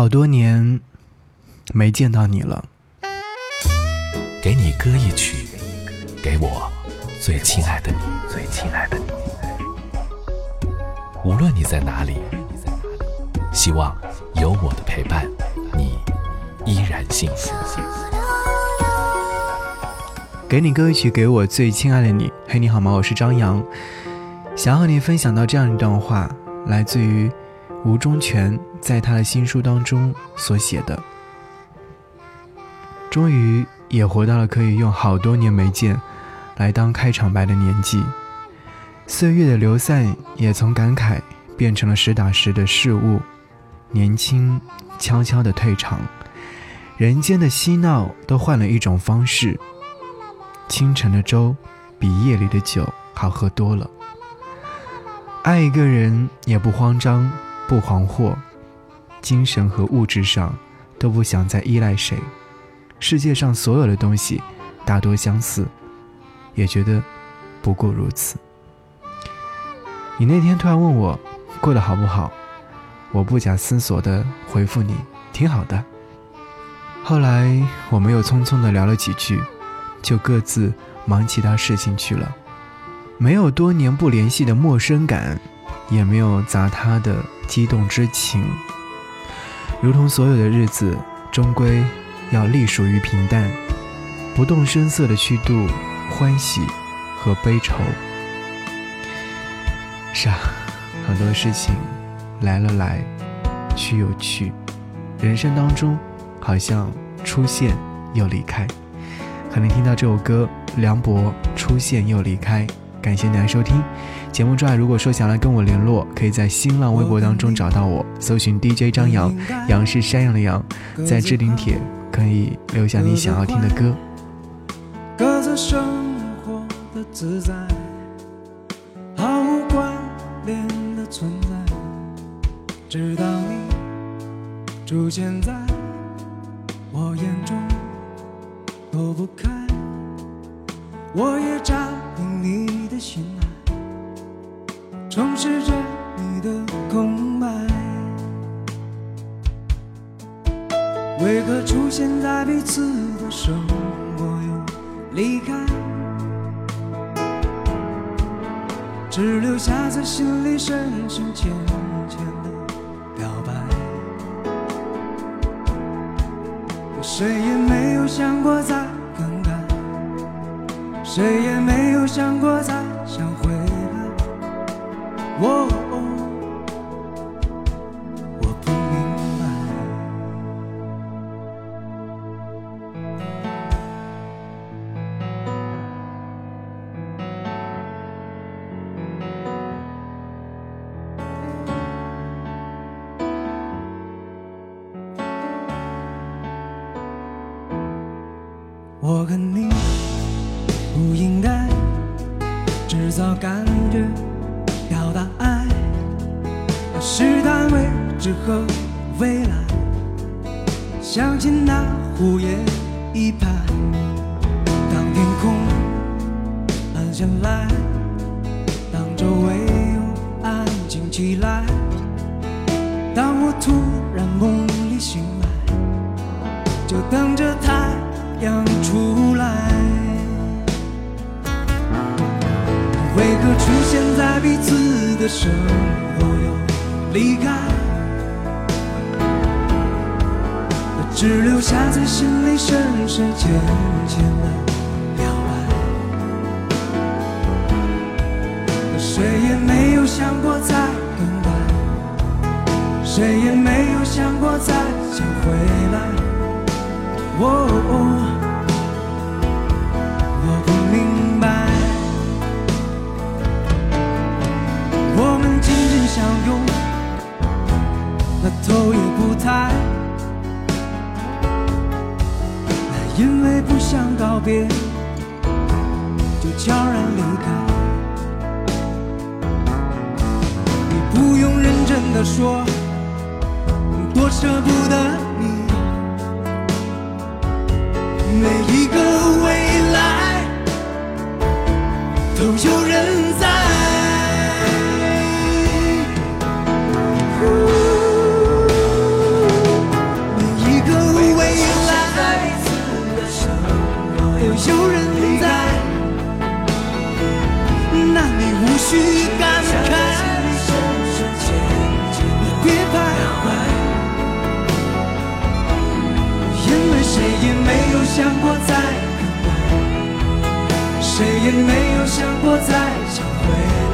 好多年没见到你了，给你歌一曲，给我最亲爱的你，最亲爱的你。无论你在哪里，希望有我的陪伴，你依然幸福。给你歌一曲，给我最亲爱的你。嘿，你好吗？我是张扬，想和你分享到这样一段话，来自于吴忠全在他的新书当中所写的。终于也活到了可以用好多年没见来当开场白的年纪，岁月的流散也从感慨变成了实打实的事物，年轻悄悄的退场，人间的嬉闹都换了一种方式。清晨的粥，比夜里的酒好喝多了。爱一个人也不慌张，不惶惑，精神和物质上都不想再依赖谁。世界上所有的东西大多相似，也觉得不过如此。你那天突然问我过得好不好，我不假思索地回复你挺好的。后来我们又匆匆地聊了几句。就各自忙其他事情去了，没有多年不联系的陌生感，也没有砸他的激动之情。如同所有的日子，终归要隶属于平淡，不动声色的去度欢喜和悲愁。是啊，很多事情来了来，去又去，人生当中好像出现又离开。可能听到这首歌，梁博出现又离开，感谢您的收听。节目之外，如果说想来跟我联络，可以在新浪微博当中找到我，搜寻 DJ 张扬，杨是山羊的羊，在置顶帖可以留下你想要听的歌。各自生活的自在，毫无关联的存在，直到你出现在我眼中。躲不开，我也占领你的心，充实着你的空白。为何出现在彼此的生活又离开，只留下在心里深深浅浅的表白。谁也没有想过再更改，谁也没有想过再我。我不明白。我跟你不应该制造感觉，表达试探未知和未来。想起那午夜一拍，当天空暗下来，当周围又安静起来，当我突然梦里醒来，就等着太阳出来，为何出现在彼此的生活离开，只留下在心里深深浅浅的表白。谁也没有想过再更改，谁也没有想过再想回来。哦。想告别，就悄然离开。你不用认真的说，多舍不得你，每一个未人在，那你无需感慨。别徘徊，因为谁也没有想过再更爱，谁也没有想过再想回。